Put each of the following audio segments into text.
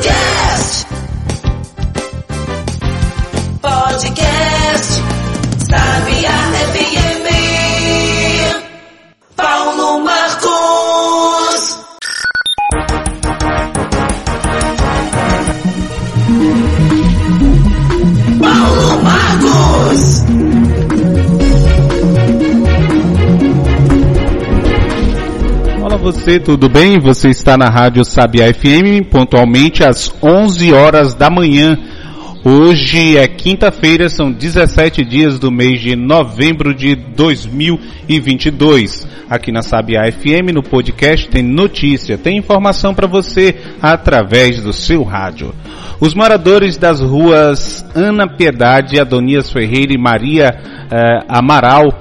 Podcast. Podcast. Sabia FM. Paulo Marcos. Você, tudo bem? Você está na Rádio Sabia FM, pontualmente às 11 horas da manhã. Hoje é quinta-feira, são 17 dias do mês de novembro de 2022. Aqui na Sabia FM, no podcast, tem notícia, tem informação para você através do seu rádio. Os moradores das ruas Ana Piedade, Adonias Ferreira e Maria eh, Amaral,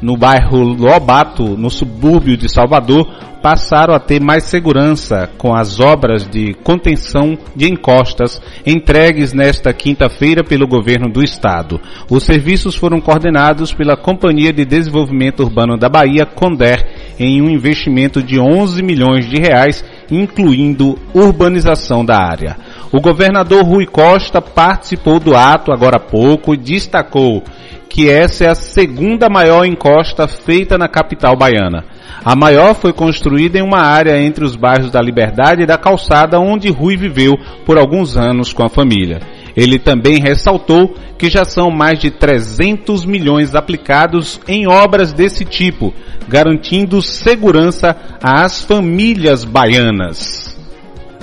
no bairro Lobato, no subúrbio de Salvador, passaram a ter mais segurança com as obras de contenção de encostas entregues nesta quinta-feira pelo governo do estado. Os serviços foram coordenados pela Companhia de Desenvolvimento Urbano da Bahia, Conder, em um investimento de 11 milhões de reais, incluindo urbanização da área. O governador Rui Costa participou do ato agora há pouco e destacou que essa é a segunda maior encosta feita na capital baiana. A maior foi construída em uma área entre os bairros da Liberdade e da Calçada, onde Rui viveu por alguns anos com a família. Ele também ressaltou que já são mais de 300 milhões aplicados em obras desse tipo, garantindo segurança às famílias baianas.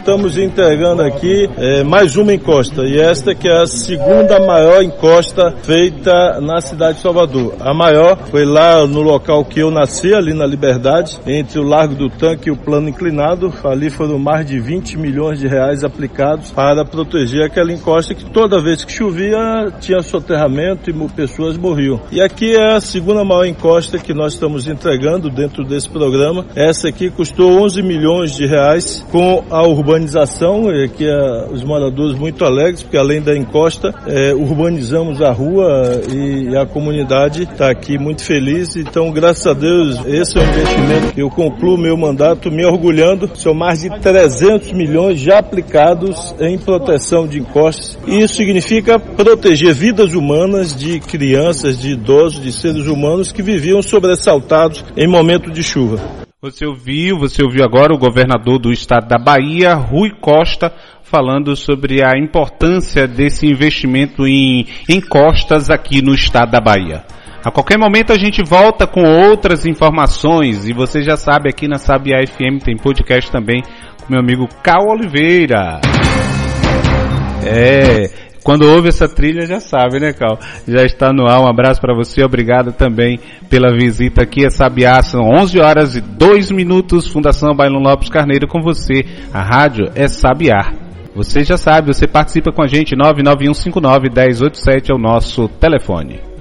Estamos entregando aqui é, mais uma encosta e esta que é a segunda maior encosta feita na cidade de Salvador. A maior foi lá no local que eu nasci, ali na Liberdade, entre o Largo do Tanque e o Plano Inclinado. Ali foram mais de 20 milhões de reais aplicados para proteger aquela encosta que toda vez que chovia tinha soterramento e pessoas morriam. E aqui é a segunda maior encosta que nós estamos entregando dentro desse programa. Essa aqui custou 11 milhões de reais com a urbanização urbanização, é, que é, os moradores muito alegres, porque além da encosta, é, urbanizamos a rua e a comunidade está aqui muito feliz. Então, graças a Deus, esse é o investimento que eu concluo meu mandato me orgulhando. São mais de 300 milhões já aplicados em proteção de encostas. E isso significa proteger vidas humanas de crianças, de idosos, de seres humanos que viviam sobressaltados em momento de chuva. Você ouviu, você ouviu agora o governador do estado da Bahia, Rui Costa, falando sobre a importância desse investimento em encostas aqui no estado da Bahia. A qualquer momento a gente volta com outras informações e você já sabe aqui na Sabia FM tem podcast também com meu amigo Cal Oliveira. É, quando ouve essa trilha já sabe, né, Cal? Já está no ar. Um abraço para você. Obrigado também pela visita aqui a Sabiá. São 11 horas e 2 minutos. Fundação Bailon Lopes Carneiro com você. A rádio é Sabiá. Você já sabe, você participa com a gente. 99159 1087 é o nosso telefone.